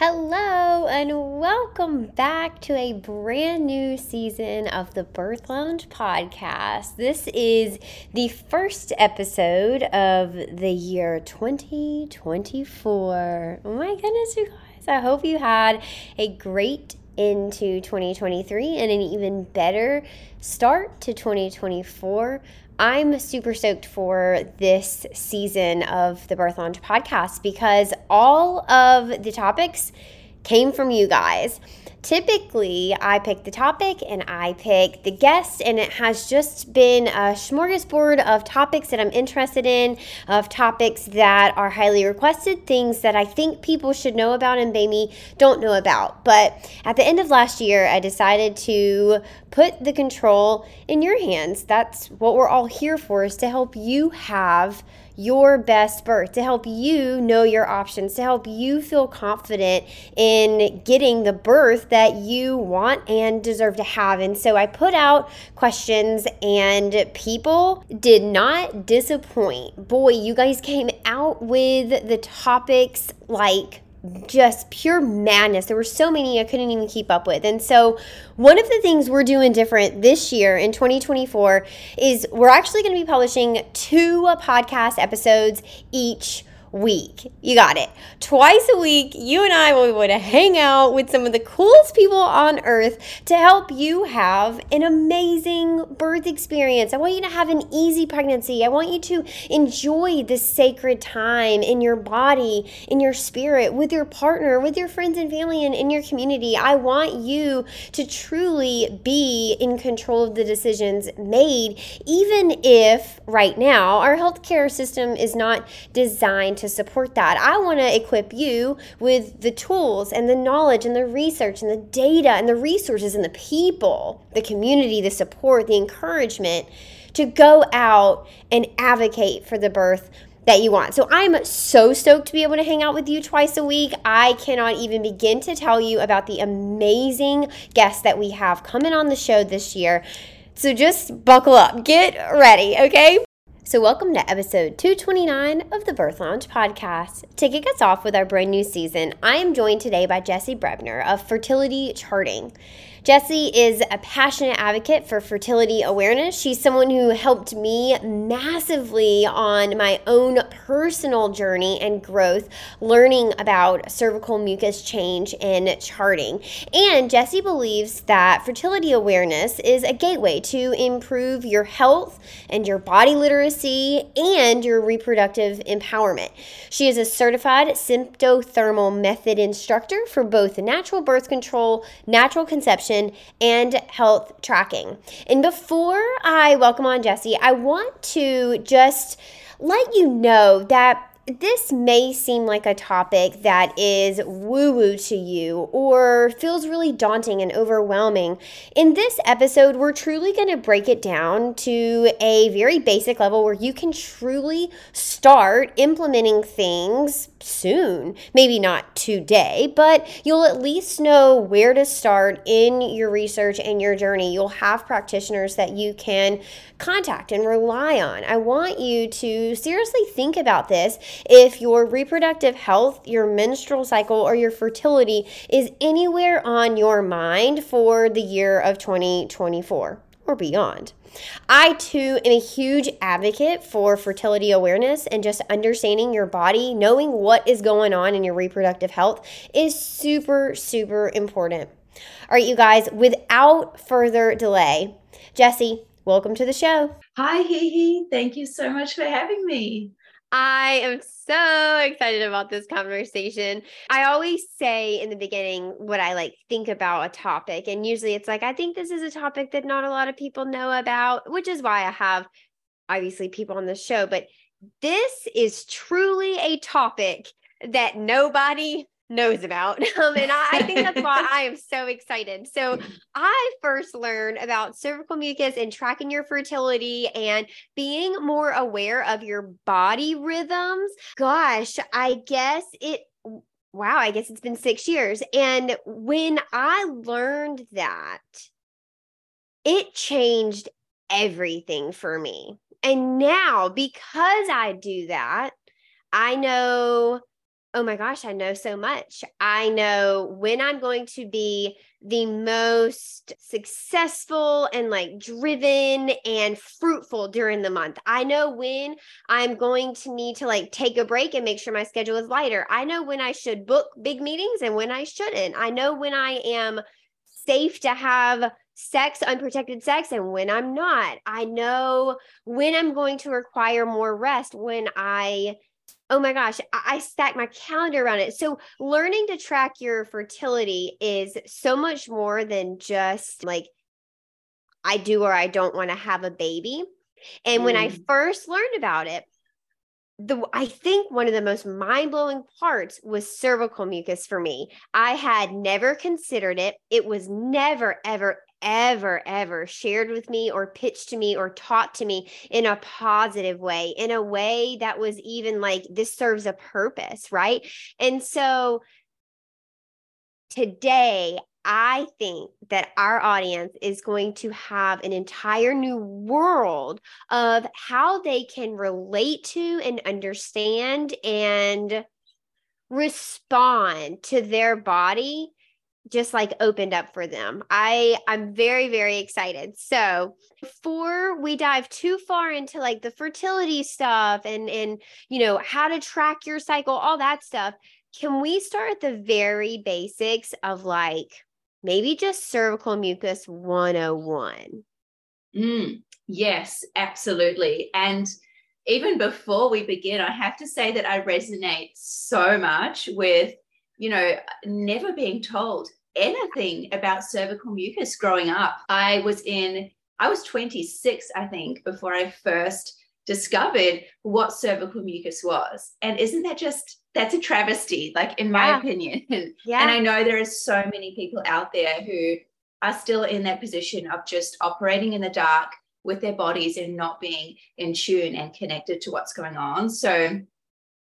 Hello, and welcome back to a brand new season of the Birth Lounge podcast. This is the first episode of the year 2024. Oh my goodness, you guys. I hope you had a great into 2023 and an even better start to 2024. I'm super stoked for this season of the Birth Lounge podcast because all of the topics came from you guys typically I pick the topic and I pick the guest, and it has just been a smorgasbord of topics that I'm interested in, of topics that are highly requested, things that I think people should know about and maybe don't know about. But at the end of last year, I decided to put the control in your hands. That's what we're all here for, is to help you have your best birth, to help you know your options, to help you feel confident in getting the birth that you want and deserve to have. And so I put out questions, and people did not disappoint. Boy, you guys came out with the topics like just pure madness. There were so many I couldn't even keep up with. And so, one of the things we're doing different this year in 2024 is we're actually going to be publishing two podcast episodes each week. You got it. Twice a week, you and I will be able to hang out with some of the coolest people on earth to help you have an amazing birth experience. I want you to have an easy pregnancy. I want you to enjoy this sacred time in your body, in your spirit, with your partner, with your friends and family, and in your community. I want you to truly be in control of the decisions made, even if right now our healthcare system is not designed to support that. I want to equip you with the tools and the knowledge and the research and the data and the resources and the people, the community, the support, the encouragement to go out and advocate for the birth that you want. So I'm so stoked to be able to hang out with you twice a week. I cannot even begin to tell you about the amazing guests that we have coming on the show this year. So just buckle up, get ready, okay? So, welcome to episode 229 of the Birth Lounge podcast. To kick us off with our brand new season, I am joined today by Jessie Brebner of Fertility Charting. Jessie is a passionate advocate for fertility awareness. She's someone who helped me massively on my own personal journey and growth, learning about cervical mucus change and charting. And Jessie believes that fertility awareness is a gateway to improve your health and your body literacy and your reproductive empowerment. She is a certified symptothermal method instructor for both natural birth control, natural conception, nutrition, and health tracking. And before I welcome on Jessie, I want to just let you know that this may seem like a topic that is woo woo to you or feels really daunting and overwhelming. In this episode, we're truly going to break it down to a very basic level where you can truly start implementing things soon. Maybe not today, but you'll at least know where to start in your research and your journey. You'll have practitioners that you can contact and rely on. I want you to seriously think about this if your reproductive health, your menstrual cycle, or your fertility is anywhere on your mind for the year of 2024 or beyond. I too am a huge advocate for fertility awareness and just understanding your body, knowing what is going on in your reproductive health is super, super important. All right, you guys, without further delay, Jessie, welcome to the show. Hi, HeHe Thank you so much for having me. I am so excited about this conversation. I always say in the beginning what I like think about a topic. And usually it's like, I think this is a topic that not a lot of people know about, which is why I have obviously people on the show. But this is truly a topic that nobody knows about. Um, and I, I, think that's why I am so excited. So I first learned about cervical mucus and tracking your fertility and being more aware of your body rhythms. Gosh, I guess it wow, I guess it's been six years. And when I learned that, it changed everything for me. And now, because I do that, I know oh my gosh, I know so much. I know when I'm going to be the most successful and like driven and fruitful during the month. I know when I'm going to need to like take a break and make sure my schedule is lighter. I know when I should book big meetings and when I shouldn't. I know when I am safe to have sex, unprotected sex, and when I'm not. I know when I'm going to require more rest, when I oh my gosh, I stack my calendar around it. So, learning to track your fertility is so much more than just like, I do or I don't want to have a baby. And mm. when I mm. first learned about it, the I think one of the most mind-blowing parts was cervical mucus for me. I had never considered it. It was never ever ever, ever shared with me or pitched to me or taught to me in a positive way, in a way that was even like, this serves a purpose, right? And so today, I think that our audience is going to have an entire new world of how they can relate to and understand and respond to their body just like opened up for them. I I'm very very excited. So, before we dive too far into like the fertility stuff and and you know, how to track your cycle, all that stuff, can we start at the very basics of like maybe just cervical mucus 101? Mm, yes, absolutely. And even before we begin, I have to say that I resonate so much with you know, never being told anything about cervical mucus growing up. I was in, I was 26, I think, before I first discovered what cervical mucus was. And isn't that just, that's a travesty, like in my yeah. opinion. yeah. And I know there are so many people out there who are still in that position of just operating in the dark with their bodies and not being in tune and connected to what's going on. So,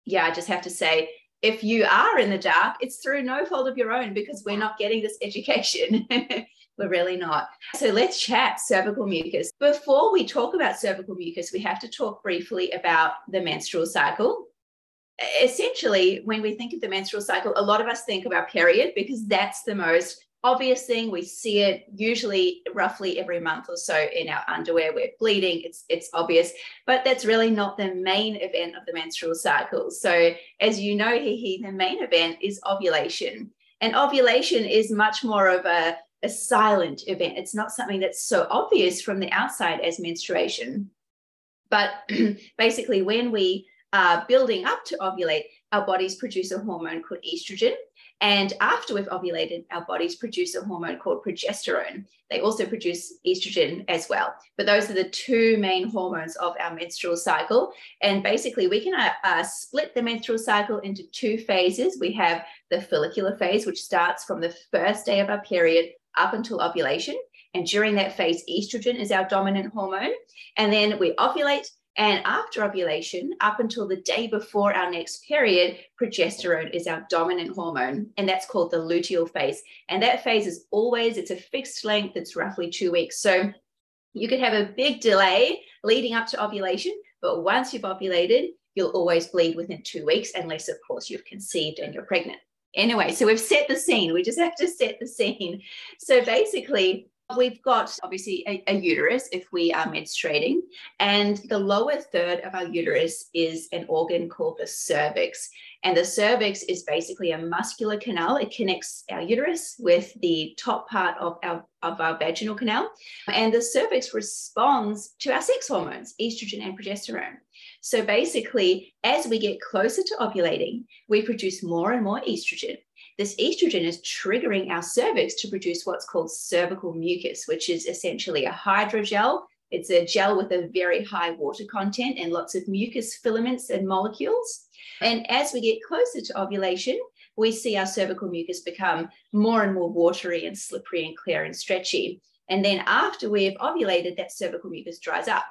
yeah, I just have to say, if you are in the dark, it's through no fault of your own because we're not getting this education. we're really not. So let's chat cervical mucus. Before we talk about cervical mucus, we have to talk briefly about the menstrual cycle. Essentially, when we think of the menstrual cycle, a lot of us think our period because that's the most obvious thing we see it usually roughly every month or so in our underwear. We're bleeding it's it's obvious but that's really not the main event of the menstrual cycle. So as you know he the main event is ovulation. And ovulation is much more of a, a silent event. It's not something that's so obvious from the outside as menstruation. But basically when we are building up to ovulate our bodies produce a hormone called estrogen. And after we've ovulated, our bodies produce a hormone called progesterone. They also produce estrogen as well. But those are the two main hormones of our menstrual cycle. And basically, we can uh, uh, split the menstrual cycle into two phases. We have the follicular phase, which starts from the first day of our period up until ovulation. And during that phase, estrogen is our dominant hormone. And then we ovulate and after ovulation, up until the day before our next period, progesterone is our dominant hormone, and that's called the luteal phase. And that phase is always, it's a fixed length, it's roughly two weeks. So you could have a big delay leading up to ovulation, but once you've ovulated, you'll always bleed within two weeks, unless, of course, you've conceived and you're pregnant. Anyway, so we've set the scene. We just have to set the scene. So basically, We've got obviously a, a, uterus if we are menstruating, and the lower third of our uterus is an organ called the cervix. And the cervix is basically a muscular canal. It connects our uterus with the top part of our, of our vaginal canal. And the cervix responds to our sex hormones, estrogen and progesterone. So basically, as we get closer to ovulating, we produce more and more estrogen this estrogen is triggering our cervix to produce what's called cervical mucus, which is essentially a hydrogel. It's a gel with a very high water content and lots of mucus filaments and molecules. And as we get closer to ovulation, we see our cervical mucus become more and more watery and slippery and clear and stretchy. And then after we've ovulated, that cervical mucus dries up.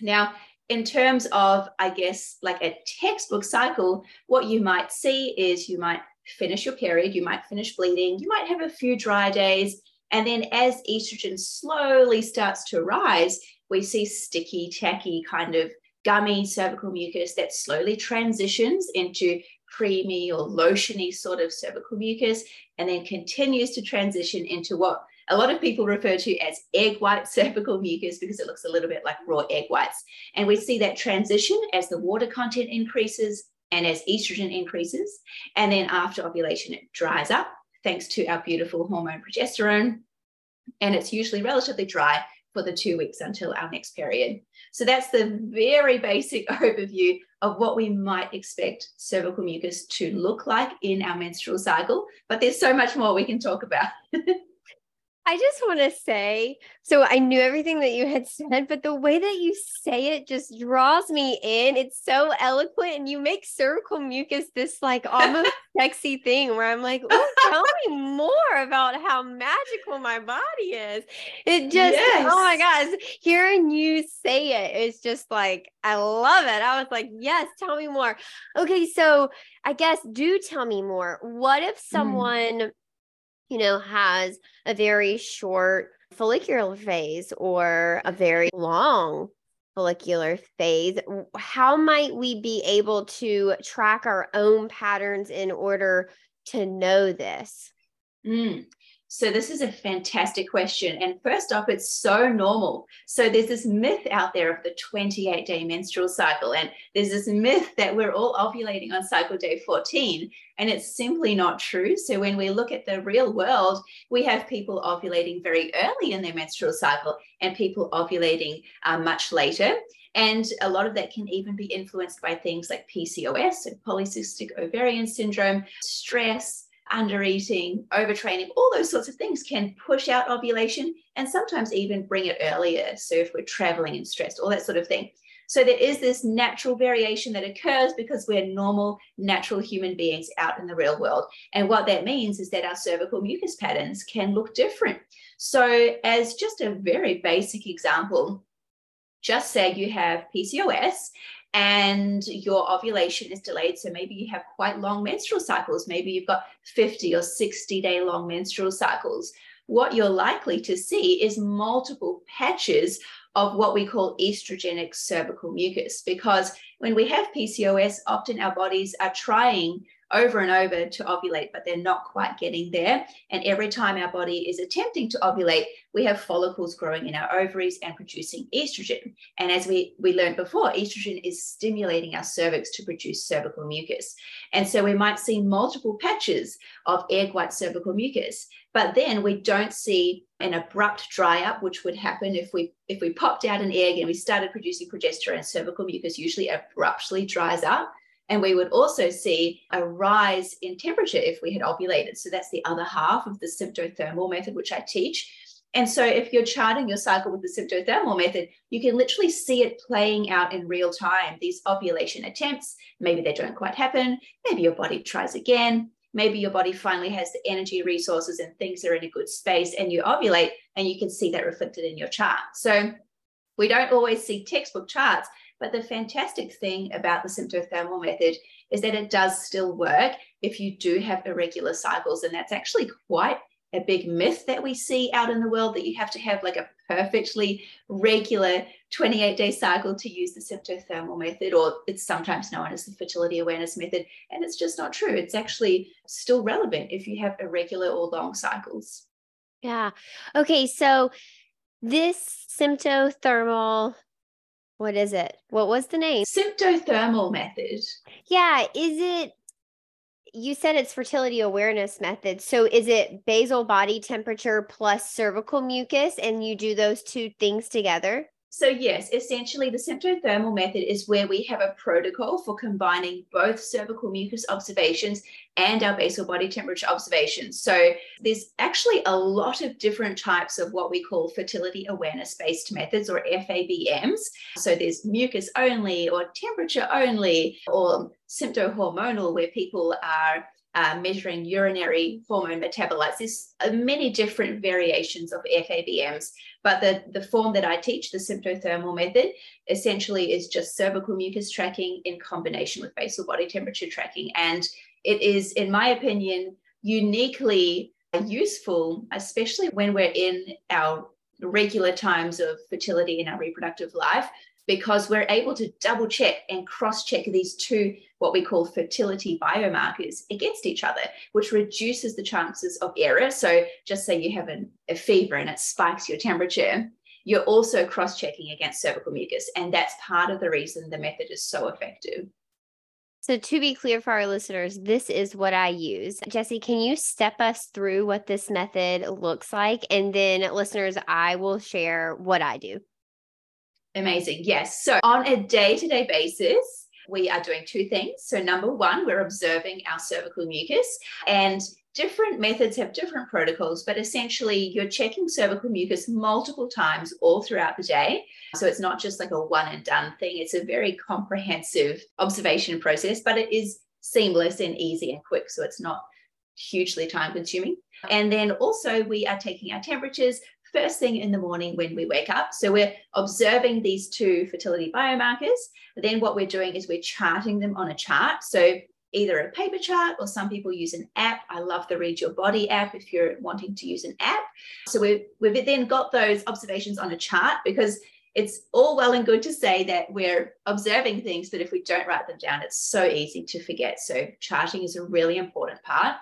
Now, in terms of, I guess, like a textbook cycle, what you might see is you might finish your period, you might finish bleeding, you might have a few dry days. And then as estrogen slowly starts to rise, we see sticky, tacky, kind of gummy cervical mucus that slowly transitions into creamy or lotiony sort of cervical mucus and then continues to transition into what a lot of people refer to as egg white cervical mucus because it looks a little bit like raw egg whites. And we see that transition as the water content increases and as estrogen increases. And then after ovulation, it dries up thanks to our beautiful hormone progesterone. And it's usually relatively dry for the two weeks until our next period. So that's the very basic overview of what we might expect cervical mucus to look like in our menstrual cycle. But there's so much more we can talk about. I just want to say so I knew everything that you had said, but the way that you say it just draws me in. It's so eloquent, and you make cervical mucus this like almost sexy thing where I'm like, oh, tell me more about how magical my body is. It just, yes. oh my gosh, hearing you say it is just like, I love it. I was like, yes, tell me more. Okay, so I guess do tell me more. What if mm. someone, mm you know, has a very short follicular phase or a very long follicular phase, how might we be able to track our own patterns in order to know this? Mm. So, this is a fantastic question. And first off, it's so normal. So, there's this myth out there of the 28 day menstrual cycle. And there's this myth that we're all ovulating on cycle day 14. And it's simply not true. So, when we look at the real world, we have people ovulating very early in their menstrual cycle and people ovulating uh, much later. And a lot of that can even be influenced by things like PCOS, so polycystic ovarian syndrome, stress under eating, overtraining, all those sorts of things can push out ovulation and sometimes even bring it earlier. So, if we're traveling and stressed, all that sort of thing. So, there is this natural variation that occurs because we're normal, natural human beings out in the real world. And what that means is that our cervical mucus patterns can look different. So, as just a very basic example, just say you have PCOS and your ovulation is delayed. So maybe you have quite long menstrual cycles. Maybe you've got 50 or 60 day long menstrual cycles. What you're likely to see is multiple patches of what we call estrogenic cervical mucus. Because when we have PCOS, often our bodies are trying over and over to ovulate, but they're not quite getting there. And every time our body is attempting to ovulate, we have follicles growing in our ovaries and producing estrogen. And as we, we learned before, estrogen is stimulating our cervix to produce cervical mucus. And so we might see multiple patches of egg white cervical mucus, but then we don't see an abrupt dry up, which would happen if we if we popped out an egg and we started producing progesterone, cervical mucus usually abruptly dries up And we would also see a rise in temperature if we had ovulated. So that's the other half of the symptothermal method, which I teach. And so if you're charting your cycle with the symptothermal method, you can literally see it playing out in real time. These ovulation attempts, maybe they don't quite happen. Maybe your body tries again. Maybe your body finally has the energy resources and things are in a good space and you ovulate and you can see that reflected in your chart. So we don't always see textbook charts, but the fantastic thing about the symptothermal method is that it does still work if you do have irregular cycles. And that's actually quite a big myth that we see out in the world that you have to have like a perfectly regular 28 day cycle to use the symptothermal method, or it's sometimes known as the fertility awareness method. And it's just not true. It's actually still relevant if you have irregular or long cycles. Yeah. Okay. So this symptothermal what is it? What was the name? Symptothermal method. Yeah. Is it, you said it's fertility awareness method. So is it basal body temperature plus cervical mucus and you do those two things together? So, yes, essentially, the symptothermal method is where we have a protocol for combining both cervical mucus observations and our basal body temperature observations. So, there's actually a lot of different types of what we call fertility awareness based methods or FABMs. So, there's mucus only, or temperature only, or symptohormonal, where people are uh, measuring urinary hormone metabolites. There's uh, many different variations of FABMs, but the, the form that I teach, the symptothermal method, essentially is just cervical mucus tracking in combination with basal body temperature tracking. And it is, in my opinion, uniquely useful, especially when we're in our regular times of fertility in our reproductive life, because we're able to double check and cross check these two, what we call fertility biomarkers, against each other, which reduces the chances of error. So, just say you have an, a fever and it spikes your temperature, you're also cross checking against cervical mucus. And that's part of the reason the method is so effective. So, to be clear for our listeners, this is what I use. Jessie, can you step us through what this method looks like? And then, listeners, I will share what I do. Amazing. Yes. So on a day to day basis, we are doing two things. So, number one, we're observing our cervical mucus, and different methods have different protocols, but essentially, you're checking cervical mucus multiple times all throughout the day. So, it's not just like a one and done thing, it's a very comprehensive observation process, but it is seamless and easy and quick. So, it's not hugely time consuming. And then also, we are taking our temperatures first thing in the morning when we wake up. So we're observing these two fertility biomarkers. Then what we're doing is we're charting them on a chart. So either a paper chart or some people use an app. I love the Read Your Body app if you're wanting to use an app. So we've, we've then got those observations on a chart because it's all well and good to say that we're observing things, but if we don't write them down, it's so easy to forget. So charting is a really important part.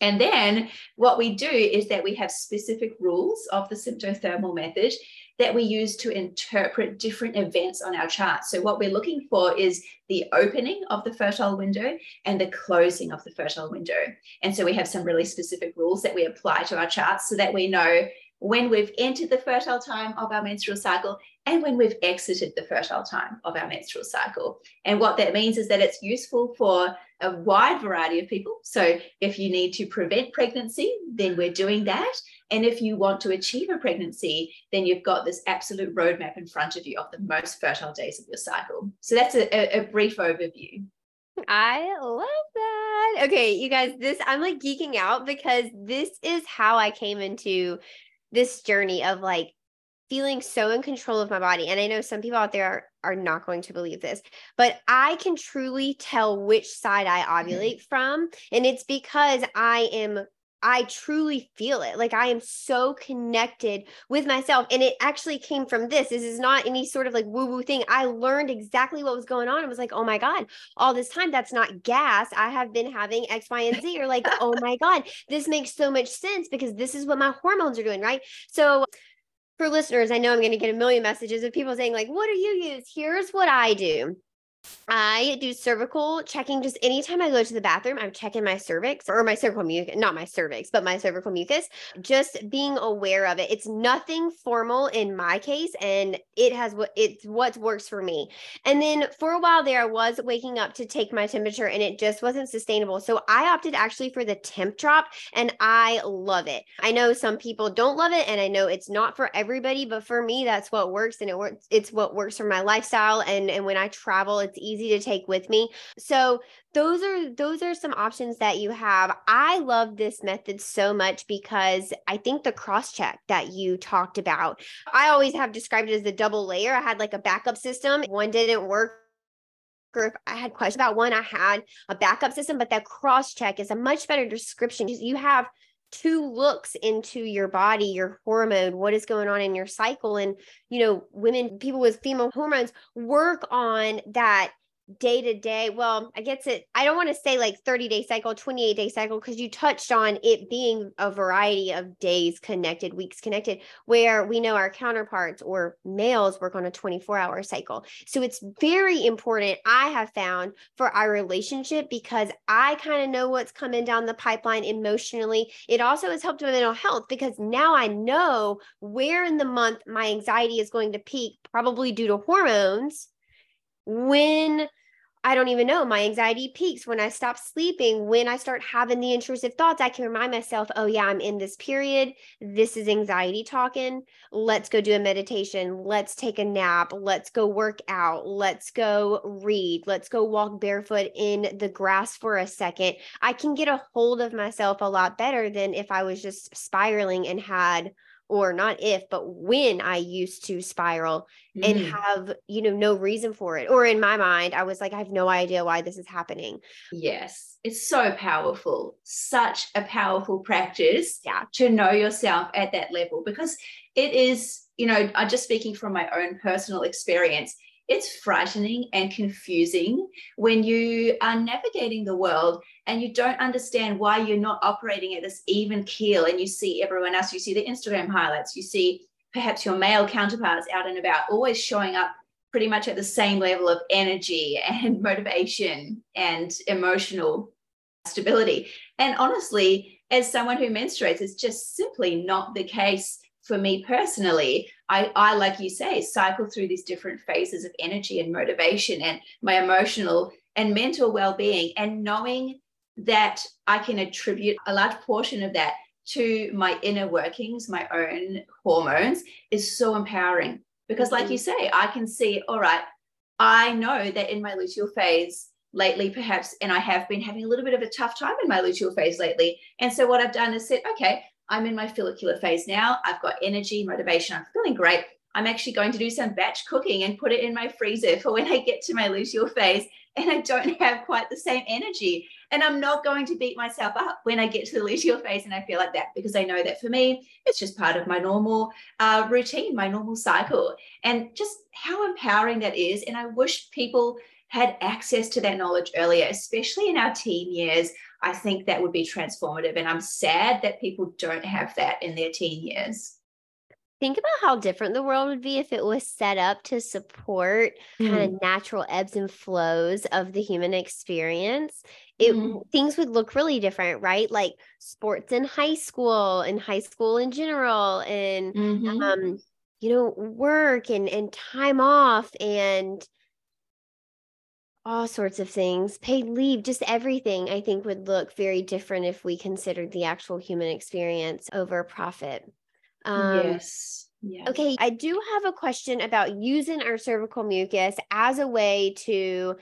And then what we do is that we have specific rules of the symptothermal method that we use to interpret different events on our chart. So, what we're looking for is the opening of the fertile window and the closing of the fertile window. And so, we have some really specific rules that we apply to our charts so that we know when we've entered the fertile time of our menstrual cycle and when we've exited the fertile time of our menstrual cycle. And what that means is that it's useful for a wide variety of people. So if you need to prevent pregnancy, then we're doing that. And if you want to achieve a pregnancy, then you've got this absolute roadmap in front of you of the most fertile days of your cycle. So that's a, a brief overview. I love that. Okay, you guys, this I'm like geeking out because this is how I came into this journey of like feeling so in control of my body. And I know some people out there are, are not going to believe this, but I can truly tell which side I mm-hmm. ovulate mm-hmm. from. And it's because I am I truly feel it. Like I am so connected with myself. And it actually came from this. This is not any sort of like woo woo thing. I learned exactly what was going on. I was like, oh my God, all this time, that's not gas. I have been having X, Y, and Z. Or like, oh my God, this makes so much sense because this is what my hormones are doing. Right. So for listeners, I know I'm going to get a million messages of people saying, like, what do you use? Here's what I do. I do cervical checking just anytime I go to the bathroom, I'm checking my cervix or my cervical mucus, not my cervix, but my cervical mucus, just being aware of it. It's nothing formal in my case, and it has what it's what works for me. And then for a while there, I was waking up to take my temperature and it just wasn't sustainable. So I opted actually for the temp drop and I love it. I know some people don't love it, and I know it's not for everybody, but for me, that's what works and it works, it's what works for my lifestyle. And and when I travel, it's easy to take with me. So those are those are some options that you have. I love this method so much because I think the cross check that you talked about, I always have described it as a double layer. I had like a backup system. One didn't work or if I had questions about one, I had a backup system, but that cross check is a much better description because you have two looks into your body, your hormone, what is going on in your cycle. And, you know, women, people with female hormones work on that day to day. Well i guess it i don't want to say like 30 day cycle 28 day cycle because you touched on it being a variety of days connected weeks connected where we know our counterparts or males work on a 24 hour cycle. So it's very important i have found for our relationship because i kind of know what's coming down the pipeline emotionally. It also has helped with mental health because now i know where in the month my anxiety is going to peak probably due to hormones when I don't even know. My anxiety peaks when I stop sleeping. When I start having the intrusive thoughts, I can remind myself, oh, yeah, I'm in this period. This is anxiety talking. Let's go do a meditation. Let's take a nap. Let's go work out. Let's go read. Let's go walk barefoot in the grass for a second. I can get a hold of myself a lot better than if I was just spiraling and had or not if but when i used to spiral mm. and have you know no reason for it or in my mind i was like i have no idea why this is happening yes it's so powerful such a powerful practice yeah. to know yourself at that level because it is you know i'm just speaking from my own personal experience it's frightening and confusing when you are navigating the world and you don't understand why you're not operating at this even keel and you see everyone else. You see the instagram highlights. You see perhaps your male counterparts out and about always showing up pretty much at the same level of energy and motivation and emotional stability. And honestly as someone who menstruates it's just simply not the case for me personally, I, I, like you say, cycle through these different phases of energy and motivation and my emotional and mental well being, and knowing that I can attribute a large portion of that to my inner workings, my own hormones, is so empowering. Because, like mm-hmm. you say, I can see, all right, I know that in my luteal phase, lately perhaps and i have been having a little bit of a tough time in my luteal phase lately and so what i've done is said okay I'm in my follicular phase now. I've got energy, motivation. I'm feeling great. I'm actually going to do some batch cooking and put it in my freezer for when I get to my luteal phase and I don't have quite the same energy. And I'm not going to beat myself up when I get to the luteal phase and I feel like that because I know that for me, it's just part of my normal uh, routine, my normal cycle. And just how empowering that is. And I wish people had access to that knowledge earlier, especially in our teen years. I think that would be transformative. And I'm sad that people don't have that in their teen years. Think about how different the world would be if it was set up to support mm. kind of natural ebbs and flows of the human experience. It mm. things would look really different, right? Like sports in high school and high school in general and mm-hmm. um you know work and and time off and all sorts of things paid leave just everything i think would look very different if we considered the actual human experience over profit um, yes Yes. Okay, I do have a question about using our cervical mucus as a way to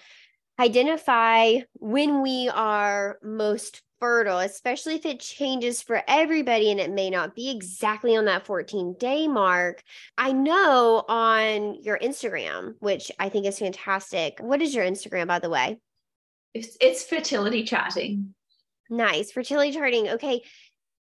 identify when we are most fertile, especially if it changes for everybody and it may not be exactly on that 14 day mark. I know on your Instagram, which I think is fantastic. What is your Instagram, by the way? It's, it's fertility charting. Nice. Fertility charting. Okay.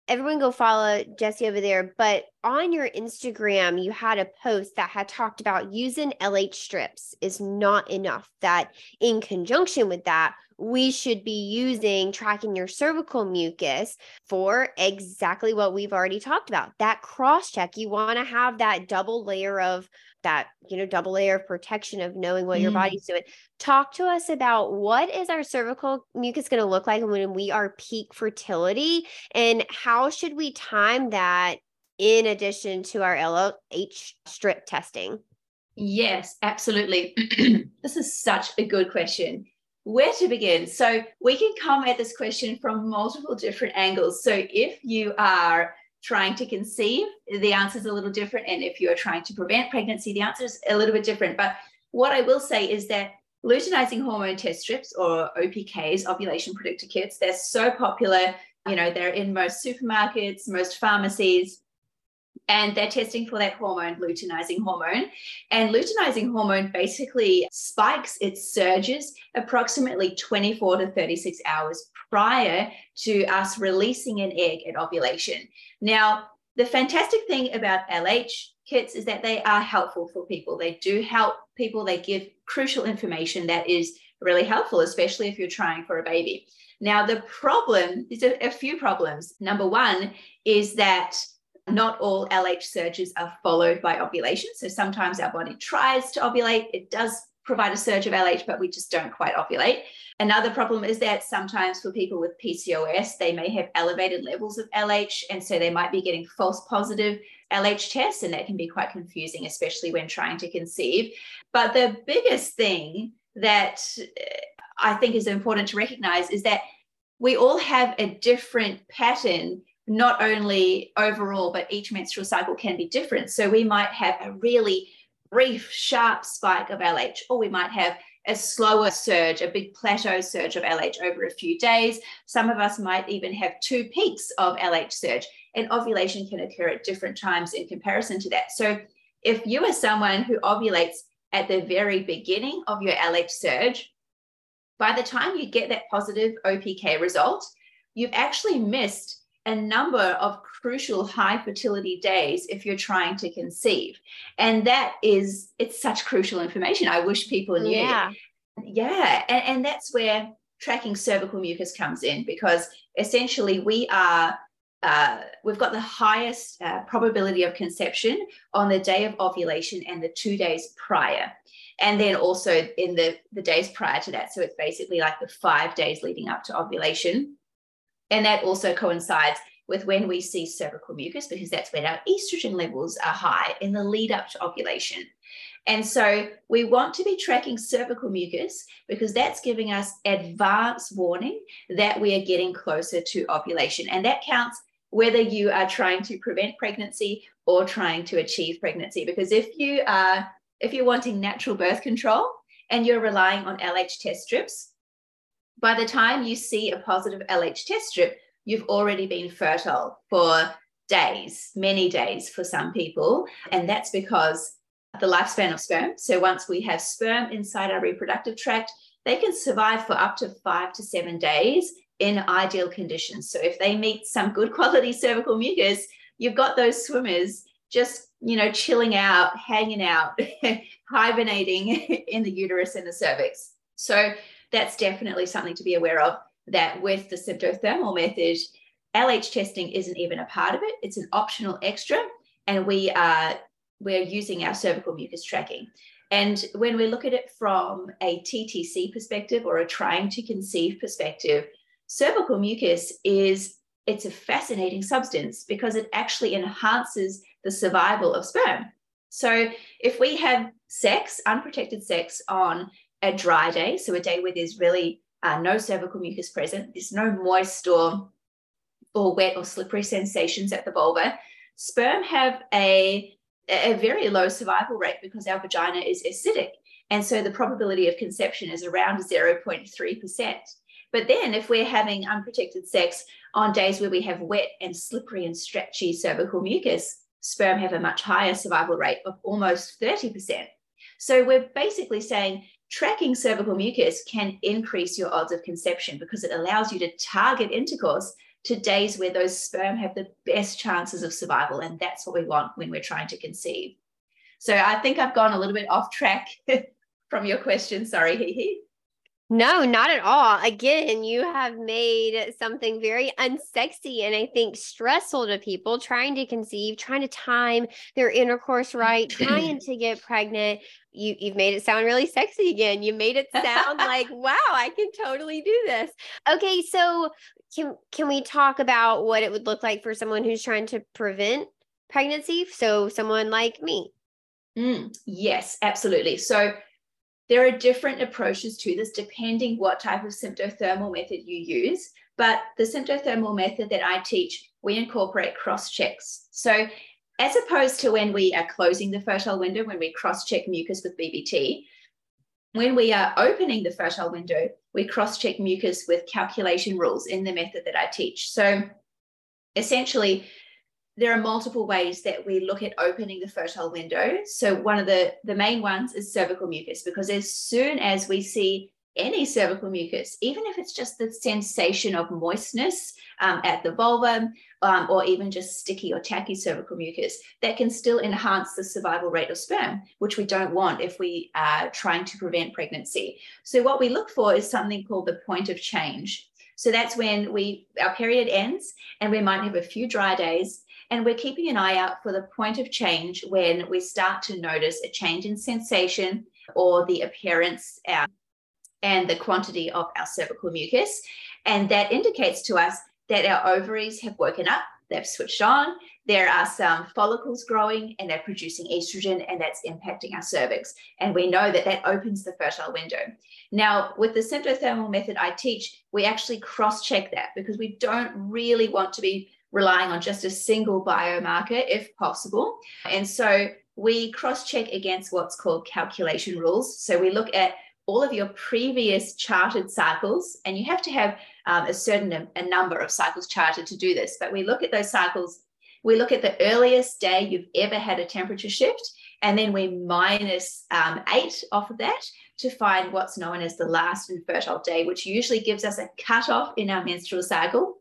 Everyone go follow Jessie over there. But on your Instagram, you had a post that had talked about using LH strips is not enough. That in conjunction with that, we should be using tracking your cervical mucus for exactly what we've already talked about that cross check. You want to have that double layer of that, you know, double layer of protection of knowing what mm. your body's doing. Talk to us about what is our cervical mucus going to look like when we are peak fertility and how should we time that in addition to our LH strip testing? Yes, absolutely. this is such a good question where to begin? So we can come at this question from multiple different angles. So if you are trying to conceive, the answer is a little different. And if you're trying to prevent pregnancy, the answer is a little bit different. But what I will say is that luteinizing hormone test strips or OPKs, ovulation predictor kits, they're so popular. You know, they're in most supermarkets, most pharmacies and they're testing for that hormone, luteinizing hormone. And luteinizing hormone basically spikes its surges approximately 24 to 36 hours prior to us releasing an egg at ovulation. Now, the fantastic thing about LH kits is that they are helpful for people. They do help people, they give crucial information that is really helpful, especially if you're trying for a baby. Now, the problem, is a, a few problems. Number one is that not all LH surges are followed by ovulation. So sometimes our body tries to ovulate, it does provide a surge of LH, but we just don't quite ovulate. Another problem is that sometimes for people with PCOS, they may have elevated levels of LH, and so they might be getting false positive LH tests, and that can be quite confusing, especially when trying to conceive. But the biggest thing that uh, I think is important to recognize is that we all have a different pattern not only overall, but each menstrual cycle can be different. So we might have a really brief, sharp spike of LH, or we might have a slower surge, a big plateau surge of LH over a few days. Some of us might even have two peaks of LH surge, and ovulation can occur at different times in comparison to that. So if you are someone who ovulates at the very beginning of your LH surge, by the time you get that positive OPK result, you've actually missed a number of crucial high fertility days if you're trying to conceive. And that is, it's such crucial information. I wish people knew. Yeah. Yeah. And, and that's where tracking cervical mucus comes in because essentially we are. Uh, we've got the highest uh, probability of conception on the day of ovulation and the two days prior and then also in the the days prior to that so it's basically like the five days leading up to ovulation and that also coincides with when we see cervical mucus, because that's when our estrogen levels are high in the lead up to ovulation. And so we want to be tracking cervical mucus because that's giving us advance warning that we are getting closer to ovulation. And that counts whether you are trying to prevent pregnancy or trying to achieve pregnancy. Because if you are if you're wanting natural birth control and you're relying on LH test strips, by the time you see a positive LH test strip, you've already been fertile for days, many days for some people. And that's because the lifespan of sperm. So once we have sperm inside our reproductive tract, they can survive for up to five to seven days in ideal conditions. So if they meet some good quality cervical mucus, you've got those swimmers just, you know, chilling out, hanging out, hibernating in the uterus and the cervix. So that's definitely something to be aware of that with the symptothermal method, LH testing isn't even a part of it. It's an optional extra. And we are we're using our cervical mucus tracking. And when we look at it from a TTC perspective or a trying to conceive perspective, cervical mucus is it's a fascinating substance because it actually enhances the survival of sperm. So if we have sex, unprotected sex on a dry day, so a day where there's really uh, no cervical mucus present, there's no moist or, or wet or slippery sensations at the vulva, sperm have a, a very low survival rate because our vagina is acidic. And so the probability of conception is around 0.3%. But then, if we're having unprotected sex on days where we have wet and slippery and stretchy cervical mucus, sperm have a much higher survival rate of almost 30%. So we're basically saying tracking cervical mucus can increase your odds of conception because it allows you to target intercourse to days where those sperm have the best chances of survival. And that's what we want when we're trying to conceive. So I think I've gone a little bit off track from your question. Sorry, Hee no, not at all. Again, you have made something very unsexy and I think stressful to people trying to conceive, trying to time their intercourse right, trying to get pregnant. You you've made it sound really sexy again. You made it sound like, wow, I can totally do this. Okay, so can can we talk about what it would look like for someone who's trying to prevent pregnancy? So someone like me. Mm, yes, absolutely. So there are different approaches to this depending what type of symptothermal method you use. But the symptothermal method that I teach, we incorporate cross checks. So, as opposed to when we are closing the fertile window, when we cross check mucus with BBT, when we are opening the fertile window, we cross check mucus with calculation rules in the method that I teach. So, essentially, there are multiple ways that we look at opening the fertile window. So one of the, the main ones is cervical mucus, because as soon as we see any cervical mucus, even if it's just the sensation of moistness um, at the vulva, um, or even just sticky or tacky cervical mucus, that can still enhance the survival rate of sperm, which we don't want if we are trying to prevent pregnancy. So what we look for is something called the point of change. So that's when we our period ends and we might have a few dry days and we're keeping an eye out for the point of change when we start to notice a change in sensation or the appearance uh, and the quantity of our cervical mucus. And that indicates to us that our ovaries have woken up, they've switched on, there are some follicles growing and they're producing estrogen, and that's impacting our cervix. And we know that that opens the fertile window. Now, with the symptothermal method I teach, we actually cross check that because we don't really want to be relying on just a single biomarker if possible. And so we cross check against what's called calculation rules. So we look at all of your previous charted cycles, and you have to have um, a certain a number of cycles charted to do this. But we look at those cycles, we look at the earliest day you've ever had a temperature shift, and then we minus um, eight off of that to find what's known as the last infertile day, which usually gives us a cutoff in our menstrual cycle.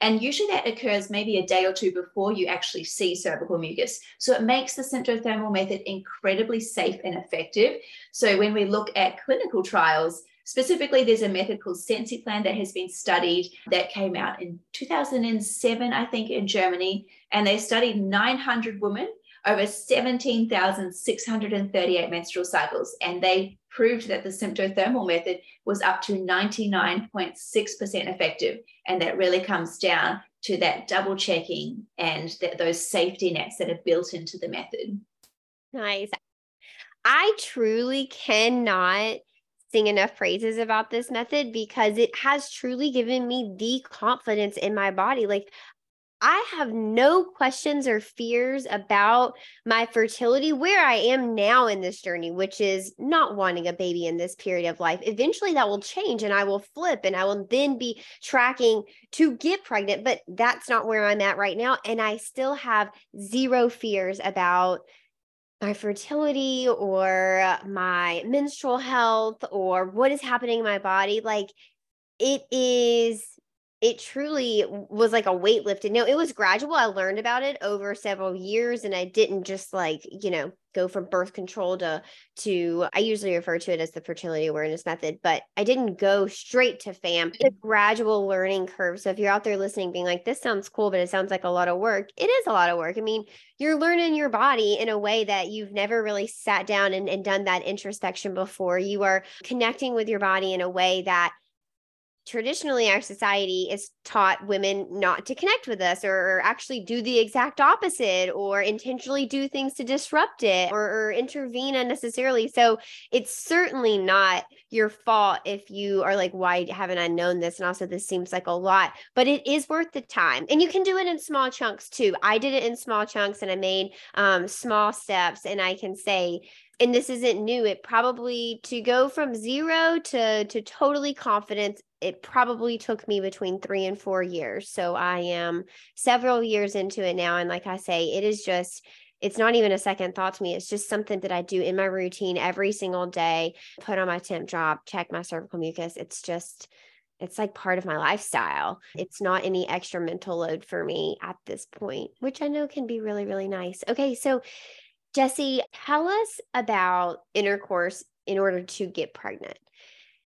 And usually that occurs maybe a day or two before you actually see cervical mucus. So it makes the symptothermal method incredibly safe and effective. So when we look at clinical trials, Specifically, there's a method called SensiPlan that has been studied that came out in 2007, I think, in Germany. And they studied 900 women over 17,638 menstrual cycles. And they proved that the symptothermal method was up to 99.6% effective. And that really comes down to that double checking and that those safety nets that are built into the method. Nice. I truly cannot sing enough praises about this method because it has truly given me the confidence in my body. Like I have no questions or fears about my fertility where I am now in this journey, which is not wanting a baby in this period of life. Eventually that will change and I will flip and I will then be tracking to get pregnant, but that's not where I'm at right now. And I still have zero fears about my fertility or my menstrual health or what is happening in my body. Like it is it truly was like a weight lifted. No, it was gradual. I learned about it over several years and I didn't just like, you know, go from birth control to to I usually refer to it as the fertility awareness method, but I didn't go straight to FAM. It's a gradual learning curve. So if you're out there listening being like this sounds cool but it sounds like a lot of work, it is a lot of work. I mean, you're learning your body in a way that you've never really sat down and, and done that introspection before. You are connecting with your body in a way that traditionally our society is taught women not to connect with us or, actually do the exact opposite or intentionally do things to disrupt it or, or, intervene unnecessarily. So it's certainly not your fault if you are like why haven't i known this? And also this seems like a lot but it is worth the time. And you can do it in small chunks too. I did it in small chunks and i made um, small steps and i can say and this isn't new it probably to go from zero to to totally confidence it probably took me between three and four years so i am several years into it now and like i say it is just it's not even a second thought to me it's just something that i do in my routine every single day put on my Temp Drop check my cervical mucus it's just it's like part of my lifestyle. It's not any extra mental load for me at this point, which I know can be really, really nice. Okay. So, Jessie, tell us about intercourse in order to get pregnant.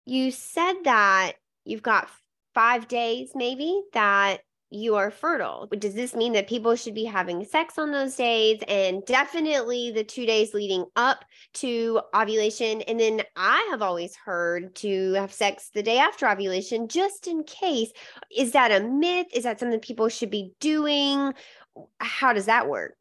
You said that you've got five days, maybe, that you are fertile. Does this mean that people should be having sex on those days and definitely the two days leading up to ovulation? And then I have always heard to have sex the day after ovulation just in case. Is that a myth? Is that something people should be doing? How does that work?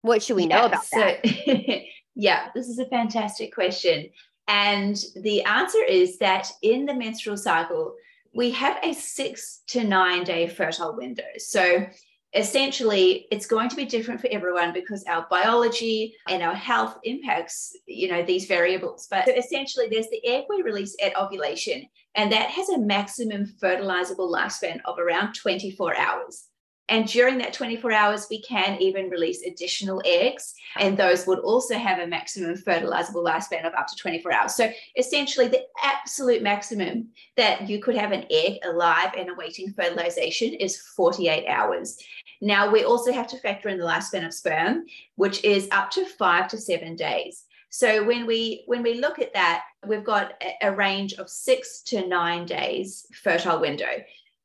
What should we know yeah, about so, that? yeah, this is a fantastic question. And the answer is that in the menstrual cycle, we have a six to nine day fertile window. So essentially it's going to be different for everyone because our biology and our health impacts you know these variables but essentially there's the egg we release at ovulation and that has a maximum fertilizable lifespan of around 24 hours and during that 24 hours, we can even release additional eggs, and those would also have a maximum fertilizable lifespan of up to 24 hours. So, essentially, the absolute maximum that you could have an egg alive and awaiting fertilization is 48 hours. Now, we also have to factor in the lifespan of sperm, which is up to five to seven days. So when we when we look at that, we've got a, range of six to nine days fertile window.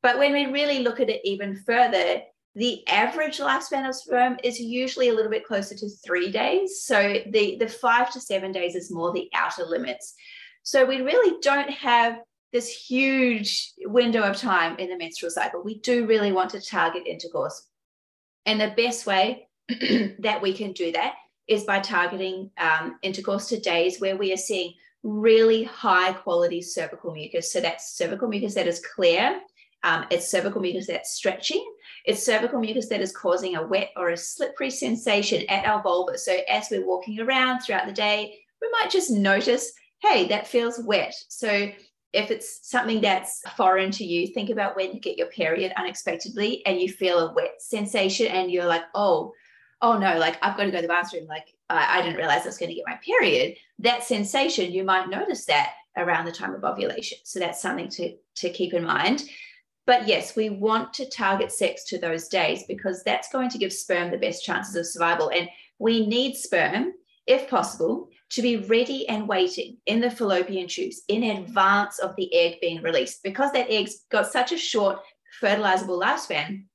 But when we really look at it even further, the average lifespan of sperm is usually a little bit closer to three days. So the, the five to seven days is more the outer limits. So we really don't have this huge window of time in the menstrual cycle. We do really want to target intercourse. And the best way that we can do that is by targeting um, intercourse to days where we are seeing really high quality cervical mucus. So that's cervical mucus that is clear um, it's cervical mucus that's stretching. It's cervical mucus that is causing a wet or a slippery sensation at our vulva. So as we're walking around throughout the day, we might just notice, hey, that feels wet. So if it's something that's foreign to you, think about when you get your period unexpectedly and you feel a wet sensation and you're like, oh, oh no, like I've got to go to the bathroom. Like I, I didn't realize I was going to get my period. That sensation, you might notice that around the time of ovulation. So that's something to, to keep in mind. But yes, we want to target sex to those days because that's going to give sperm the best chances of survival. And we need sperm, if possible, to be ready and waiting in the fallopian tubes in advance of the egg being released because that egg's got such a short fertilizable lifespan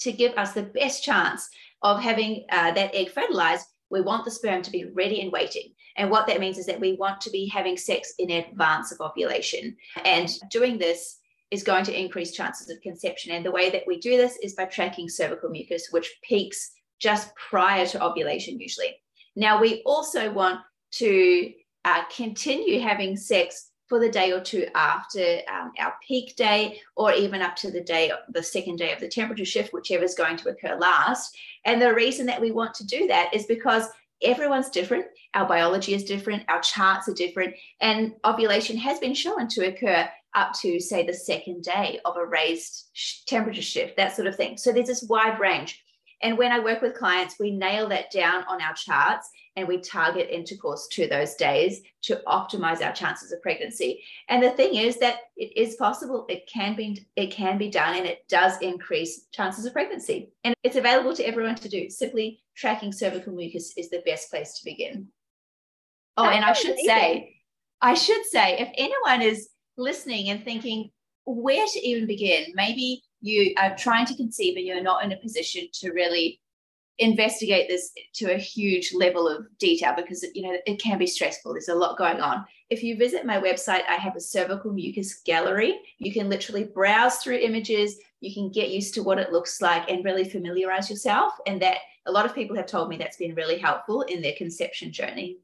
to give us the best chance of having uh, that egg fertilized we want the sperm to be ready and waiting. And what that means is that we want to be having sex in advance of ovulation. And doing this is going to increase chances of conception. And the way that we do this is by tracking cervical mucus, which peaks just prior to ovulation, usually. Now, we also want to uh, continue having sex for the day or two after um, our peak day, or even up to the day, the second day of the temperature shift, whichever is going to occur last. And the reason that we want to do that is because everyone's different. Our biology is different. Our charts are different. And ovulation has been shown to occur up to, say, the second day of a raised temperature shift, that sort of thing. So there's this wide range. And when I work with clients, we nail that down on our charts and we target intercourse to those days to optimize our chances of pregnancy. And the thing is that it is possible, it can be it can be done and it does increase chances of pregnancy. And it's available to everyone to do. Simply tracking cervical mucus is the best place to begin. Oh, and I should say, I should say if anyone is listening and thinking where to even begin. Maybe you are trying to conceive and you're not in a position to really investigate this to a huge level of detail because you know it can be stressful. There's a lot going on. If you visit my website i have a cervical mucus gallery. You can literally browse through images. You can get used to what it looks like and really familiarize yourself. And that a lot of people have told me that's been really helpful in their conception journey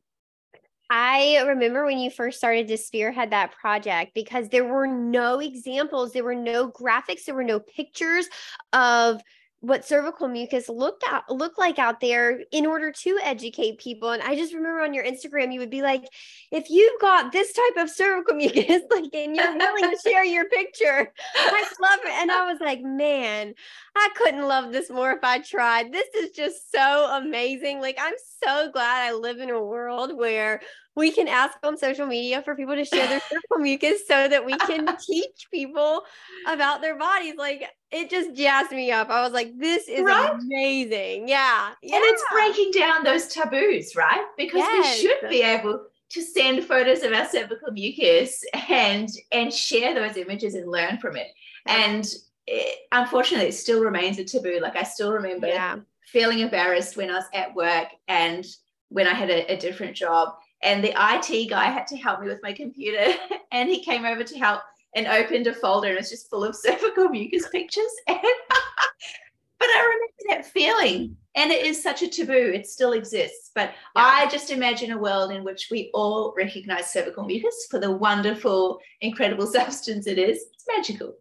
I remember when you first started to spearhead that project because there were no examples, there were no graphics, there were no pictures of what cervical mucus looked out looked like out there in order to educate people. And I just remember on your Instagram, you would be like, if you've got this type of cervical mucus, like and you're willing to share your picture, I love it. And I was like, man, I couldn't love this more if I tried. This is just so amazing. Like I'm so glad I live in a world where we can ask on social media for people to share their cervical mucus so that we can teach people about their bodies. Like it just jazzed me up. I was like, this is right? amazing. Yeah. yeah. And it's breaking down those taboos, right? Because yes. we should be able to send photos of our cervical mucus and and share those images and learn from it. And it, unfortunately, it still remains a taboo. Like I still remember yeah. feeling embarrassed when I was at work and when I had a, a different job and the IT guy had to help me with my computer and he came over to help and opened a folder and it's just full of cervical mucus pictures. And but I remember that feeling. And it is such a taboo. It still exists. But yeah. I just imagine a world in which we all recognize cervical mucus for the wonderful, incredible substance it is. It's magical.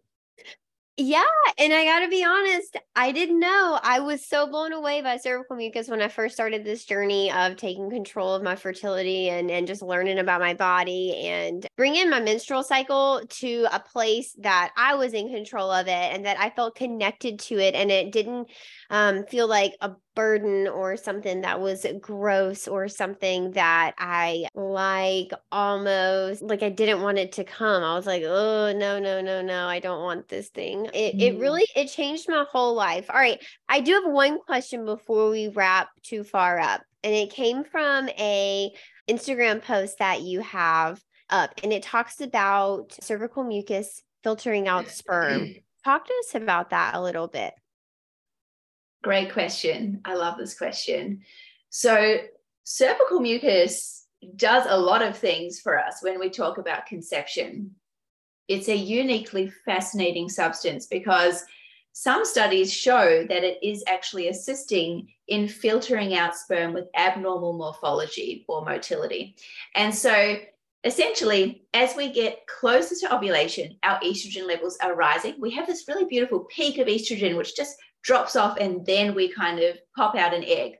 Yeah. And I got to be honest, I didn't know. I was so blown away by cervical mucus when I first started this journey of taking control of my fertility and, and just learning about my body and bringing my menstrual cycle to a place that I was in control of it and that I felt connected to it. And it didn't um, feel like a burden or something that was gross or something that I like almost like I didn't want it to come. I was like, oh no, no, no, no, I don't want this thing. It mm. it really it changed my whole life. All right. I do have one question before we wrap too far up. And it came from a Instagram post that you have up and it talks about cervical mucus filtering out sperm. Talk to us about that a little bit. Great question. I love this question. So, cervical mucus does a lot of things for us when we talk about conception. It's a uniquely fascinating substance because some studies show that it is actually assisting in filtering out sperm with abnormal morphology or motility. And so, essentially, as we get closer to ovulation, our estrogen levels are rising. We have this really beautiful peak of estrogen, which just drops off, and then we kind of pop out an egg.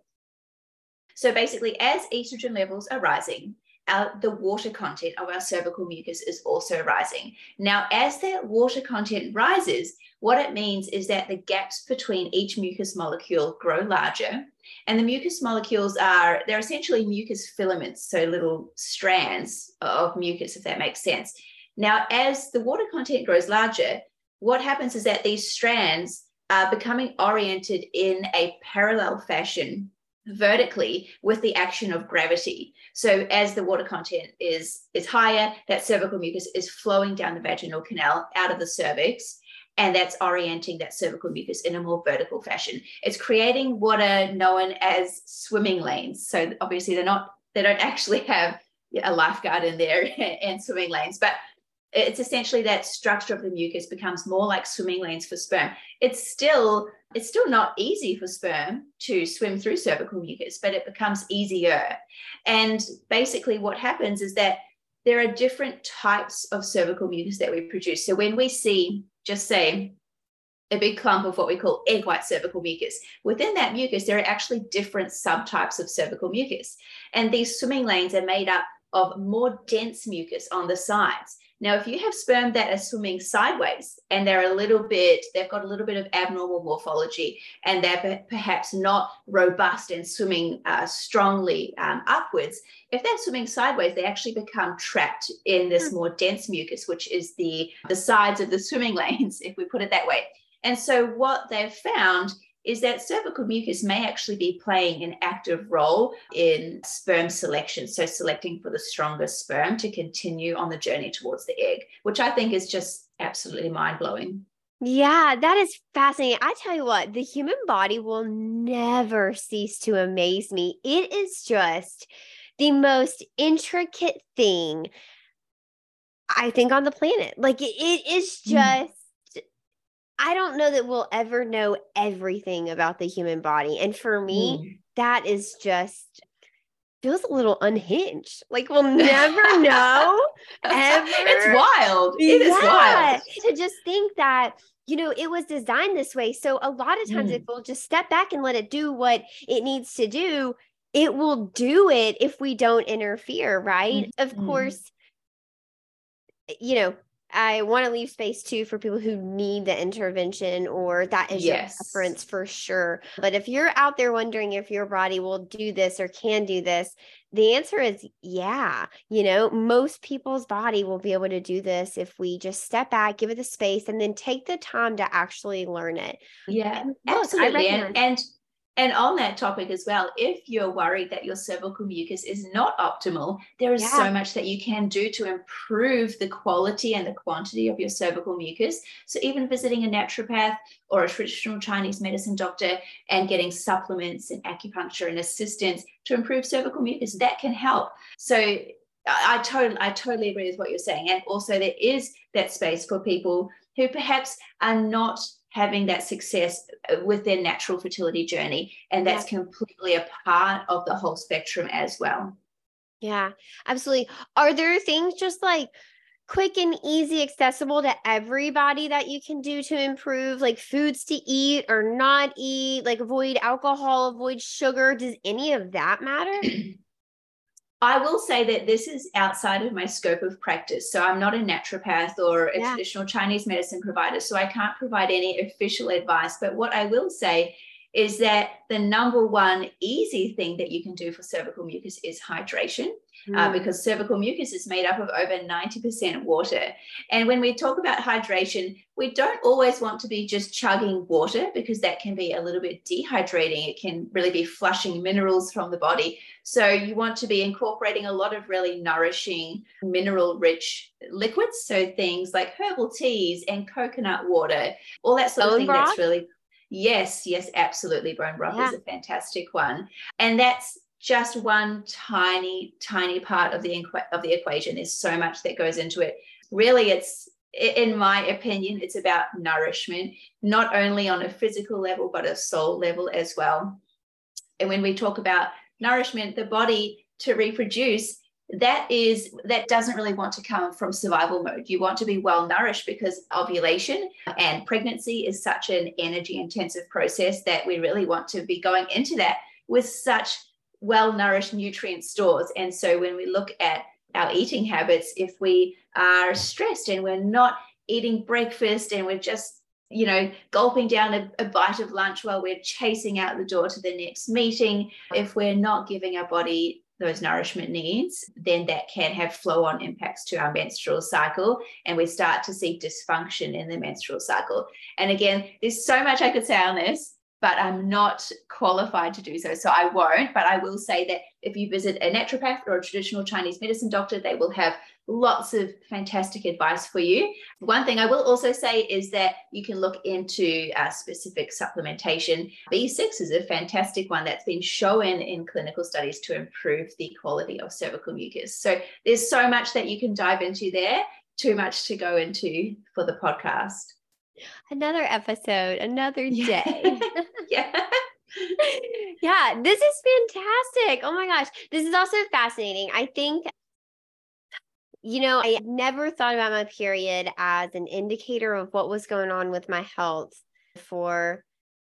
So basically, as estrogen levels are rising, our, the water content of our cervical mucus is also rising. Now, as that water content rises, what it means is that the gaps between each mucus molecule grow larger. And the mucus molecules are, they're essentially mucus filaments, so little strands of mucus, if that makes sense. Now, as the water content grows larger, what happens is that these strands are becoming oriented in a parallel fashion vertically with the action of gravity. So as the water content is is higher, that cervical mucus is flowing down the vaginal canal out of the cervix and that's orienting that cervical mucus in a more vertical fashion. It's creating what are known as swimming lanes. So obviously they're not they don't actually have a lifeguard in there and swimming lanes, but it's essentially that structure of the mucus becomes more like swimming lanes for sperm. It's still it's still not easy for sperm to swim through cervical mucus, but it becomes easier. And basically what happens is that there are different types of cervical mucus that we produce. So when we see just say a big clump of what we call egg white cervical mucus. Within that mucus, there are actually different subtypes of cervical mucus. And these swimming lanes are made up of more dense mucus on the sides. Now, if you have sperm that are swimming sideways and they're a little bit, they've got a little bit of abnormal morphology and they're perhaps not robust and swimming uh, strongly um, upwards, if they're swimming sideways, they actually become trapped in this hmm. more dense mucus, which is the, the sides of the swimming lanes, if we put it that way. And so, what they've found is that cervical mucus may actually be playing an active role in sperm selection. So, selecting for the strongest sperm to continue on the journey towards the egg, which I think is just absolutely mind blowing. Yeah, that is fascinating. I tell you what, the human body will never cease to amaze me. It is just the most intricate thing I think on the planet. Like it, is mm. just I don't know that we'll ever know everything about the human body. And for me, mm. that is just feels a little unhinged. Like we'll never know ever. It's wild. It yeah. is wild. To just think that, you know, it was designed this way. So a lot of times mm. if we'll just step back and let it do what it needs to do, it will do it if we don't interfere, right? Mm. Of course, you know, I want to leave space too for people who need the intervention or that is yes. your preference for sure. But if you're out there wondering if your body will do this or can do this, the answer is yeah. You know, most people's body will be able to do this if we just step back, give it the space, and then take the time to actually learn it. Yeah, look, absolutely. And, and and on that topic as well, if you're worried that your cervical mucus is not optimal, there is yeah. so much that you can do to improve the quality and the quantity of your cervical mucus. So, even visiting a naturopath or a traditional Chinese medicine doctor and getting supplements and acupuncture and assistance to improve cervical mucus, that can help. So, I, I totally, I totally agree with what you're saying. And also, there is that space for people who perhaps are not having that success uh, with their natural fertility journey. And that's yeah. completely a part of the whole spectrum as well. Yeah, absolutely. Are there things just like quick and easy, accessible to everybody that you can do to improve, like foods to eat or not eat, like avoid alcohol, avoid sugar? Does any of that matter? I will say that this is outside of my scope of practice. So I'm not a naturopath or a yeah. traditional Chinese medicine provider. So I can't provide any official advice. But what I will say is that the number one easy thing that you can do for cervical mucus is hydration mm. uh, because cervical mucus is made up of over 90% water. And when we talk about hydration, we don't always want to be just chugging water because that can be a little bit dehydrating. It can really be flushing minerals from the body. So you want to be incorporating a lot of really nourishing, mineral rich liquids. So things like herbal teas and coconut water, all that sort of thing broth? that's really Yes, yes, absolutely. Bone broth yeah. is a fantastic one. And that's just one tiny, tiny part of the of the equation. There's so much that goes into it. Really, it's in my opinion, it's about nourishment, not only on a physical level, but a soul level as well. And when we talk about nourishment, the body to reproduce, that is that doesn't really want to come from survival mode. You want to be well nourished because ovulation and pregnancy is such an energy intensive process that we really want to be going into that with such well nourished nutrient stores. And so when we look at our eating habits, if we are stressed and we're not eating breakfast and we're just you know, gulping down a, a, bite of lunch while we're chasing out the door to the next meeting, if we're not giving our body those nourishment needs, then that can have flow on impacts to our menstrual cycle. And we start to see dysfunction in the menstrual cycle. And again, there's so much I could say on this, but I'm not qualified to do so. So I won't. But I will say that if you visit a naturopath or a traditional Chinese medicine doctor, they will have lots of fantastic advice for you. One thing I will also say is that you can look into uh, specific supplementation. B6 is a fantastic one that's been shown in clinical studies to improve the quality of cervical mucus. So there's so much that you can dive into there, too much to go into for the podcast another episode, another day. yeah. yeah, this is fantastic. Oh my gosh. This is also fascinating. I think you know, I never thought about my period as an indicator of what was going on with my health for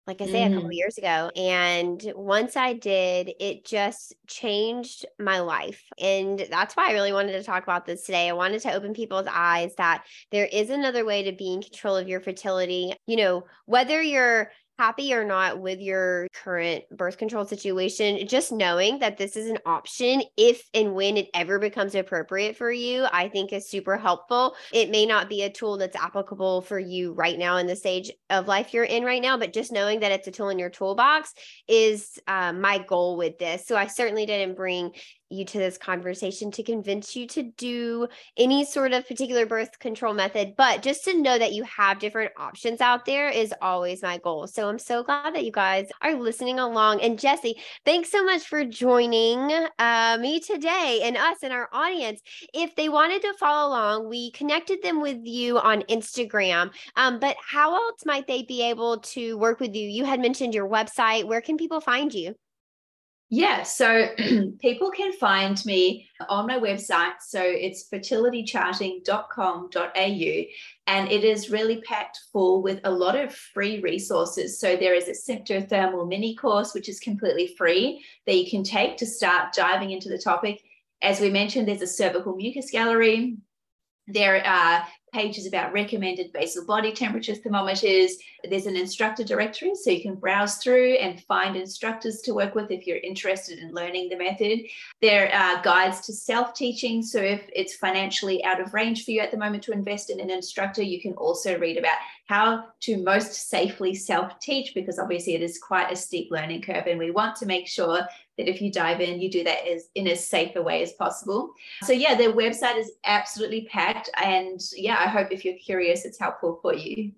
like I say, mm. a couple mm. years ago. And once I did, it just changed my life. And that's why I really wanted to talk about this today. I wanted to open people's eyes that there is another way to be in control of your fertility. You know, whether you're happy or not with your current birth control situation, just knowing that this is an option if and when it ever becomes appropriate for you, I think is super helpful. It may not be a tool that's applicable for you right now in the stage of life you're in right now, but just knowing that it's a tool in your toolbox is uh, my goal with this. So I certainly didn't bring you to this conversation to convince you to do any sort of particular birth control method, but just to know that you have different options out there is always my goal. So I'm so glad that you guys are listening along. And Jessie, thanks so much for joining uh, me today and us and our audience. If they wanted to follow along, we connected them with you on Instagram. Um, but how else might they be able to work with you? You had mentioned your website. Where can people find you? Yeah, so people can find me on my website. So it's fertilitycharting.com.au and it is really packed full with a lot of free resources. So there is a symptothermal mini course, which is completely free that you can take to start diving into the topic. As we mentioned, there's a cervical mucus gallery there are pages about recommended basal body temperature thermometers. There's an instructor directory, so you can browse through and find instructors to work with if you're interested in learning the method. There are guides to self teaching. So if it's financially out of range for you at the moment to invest in an instructor, you can also read about how to most safely self teach because obviously it is quite a steep learning curve. And we want to make sure that if you dive in, you do that as, in as safe a way as possible. So, yeah, their website is absolutely packed. And yeah, I hope if you're curious, it's helpful for you.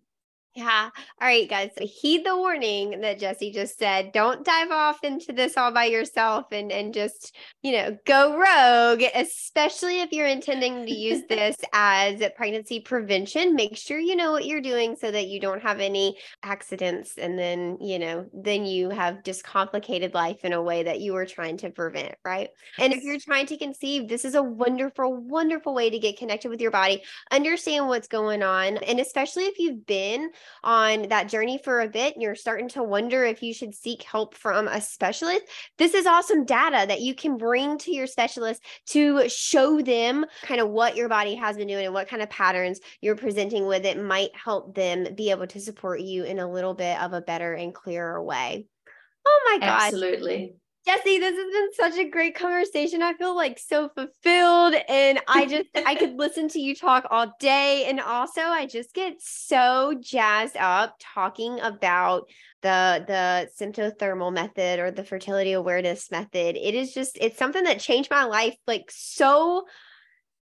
Yeah. All right, guys. Heed the warning that Jessie just said. Don't dive off into this all by yourself and and just, you know, go rogue, especially if you're intending to use this as pregnancy prevention. Make sure you know what you're doing so that you don't have any accidents and then, you know, then you have just complicated life in a way that you were trying to prevent, right? And if you're trying to conceive, this is a wonderful wonderful way to get connected with your body, understand what's going on, and especially if you've been on that journey for a bit and you're starting to wonder if you should seek help from a specialist, this is awesome data that you can bring to your specialist to show them kind of what your body has been doing and what kind of patterns you're presenting with. It might help them be able to support you in a little bit of a better and clearer way. Oh my gosh. Absolutely. Jessie, this has been such a great conversation. I feel like so fulfilled and I just I could listen to you talk all day and also I just get so jazzed up talking about the the symptothermal method or the fertility awareness method. It is just it's something that changed my life like so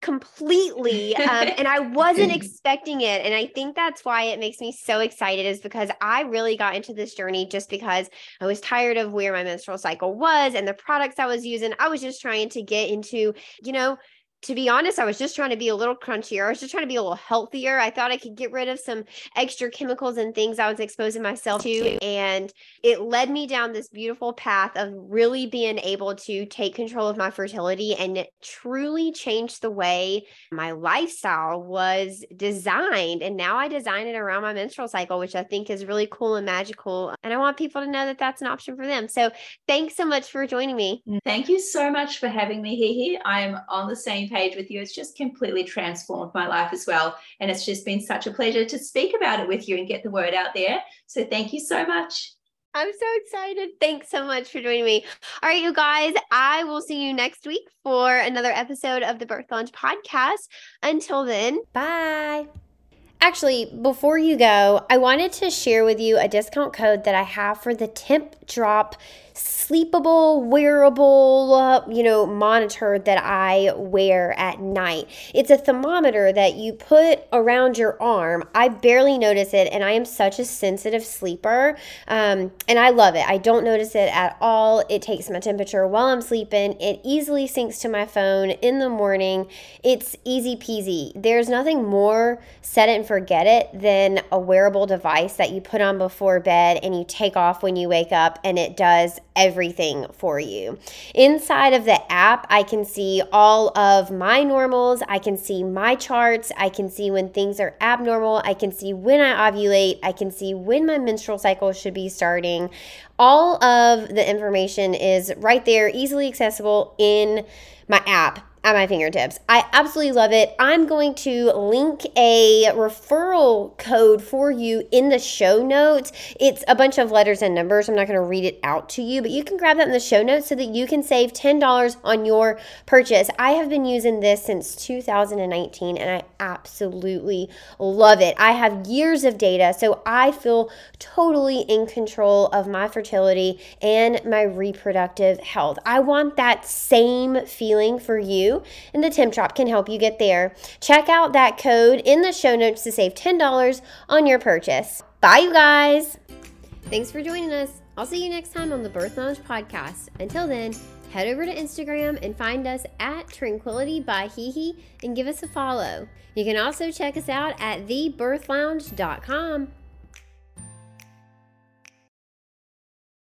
completely um, and i wasn't expecting it and i think that's why it makes me so excited is because i really got into this journey just because i was tired of where my menstrual cycle was and the products i was using. I was just trying to get into you know to be honest, I was just trying to be a little crunchier. I was just trying to be a little healthier. I thought I could get rid of some extra chemicals and things I was exposing myself to. And it led me down this beautiful path of really being able to take control of my fertility and it truly change the way my lifestyle was designed. And now I design it around my menstrual cycle, which I think is really cool and magical. And I want people to know that that's an option for them. So thanks so much for joining me. Thank you so much for having me here. I am on the same page with you. It's just completely transformed my life as well. And it's just been such a pleasure to speak about it with you and get the word out there. So thank you so much. I'm so excited. Thanks so much for joining me. All right, you guys, I will see you next week for another episode of the Birth Lounge podcast. Until then, bye. Actually, before you go, I wanted to share with you a discount code that I have for the Temp Drop sleepable, wearable, uh, you know, monitor that I wear at night. It's a thermometer that you put around your arm. I barely notice it, and I am such a sensitive sleeper, um, and I love it. I don't notice it at all. It takes my temperature while I'm sleeping. It easily syncs to my phone in the morning. It's easy peasy. There's nothing more set it and forget it than a wearable device that you put on before bed and you take off when you wake up, and it does everything for you. Inside of the app, I can see all of my normals, I can see my charts, I can see when things are abnormal, I can see when I ovulate, I can see when my menstrual cycle should be starting. All of the information is right there, easily accessible in my app at my fingertips. I absolutely love it. I'm going to link a referral code for you in the show notes. It's a bunch of letters and numbers. I'm not going to read it out to you, but you can grab that in the show notes so that you can save $10 on your purchase. I have been using this since 2019 and I absolutely love it. I have years of data, so I feel totally in control of my fertility and my reproductive health. I want that same feeling for you and the Temp Drop can help you get there. Check out that code in the show notes to save $10 on your purchase. Bye, you guys. Thanks for joining us. I'll see you next time on the Birth Lounge podcast. Until then, head over to Instagram and find us at Tranquility by HeHe and give us a follow. You can also check us out at thebirthlounge.com.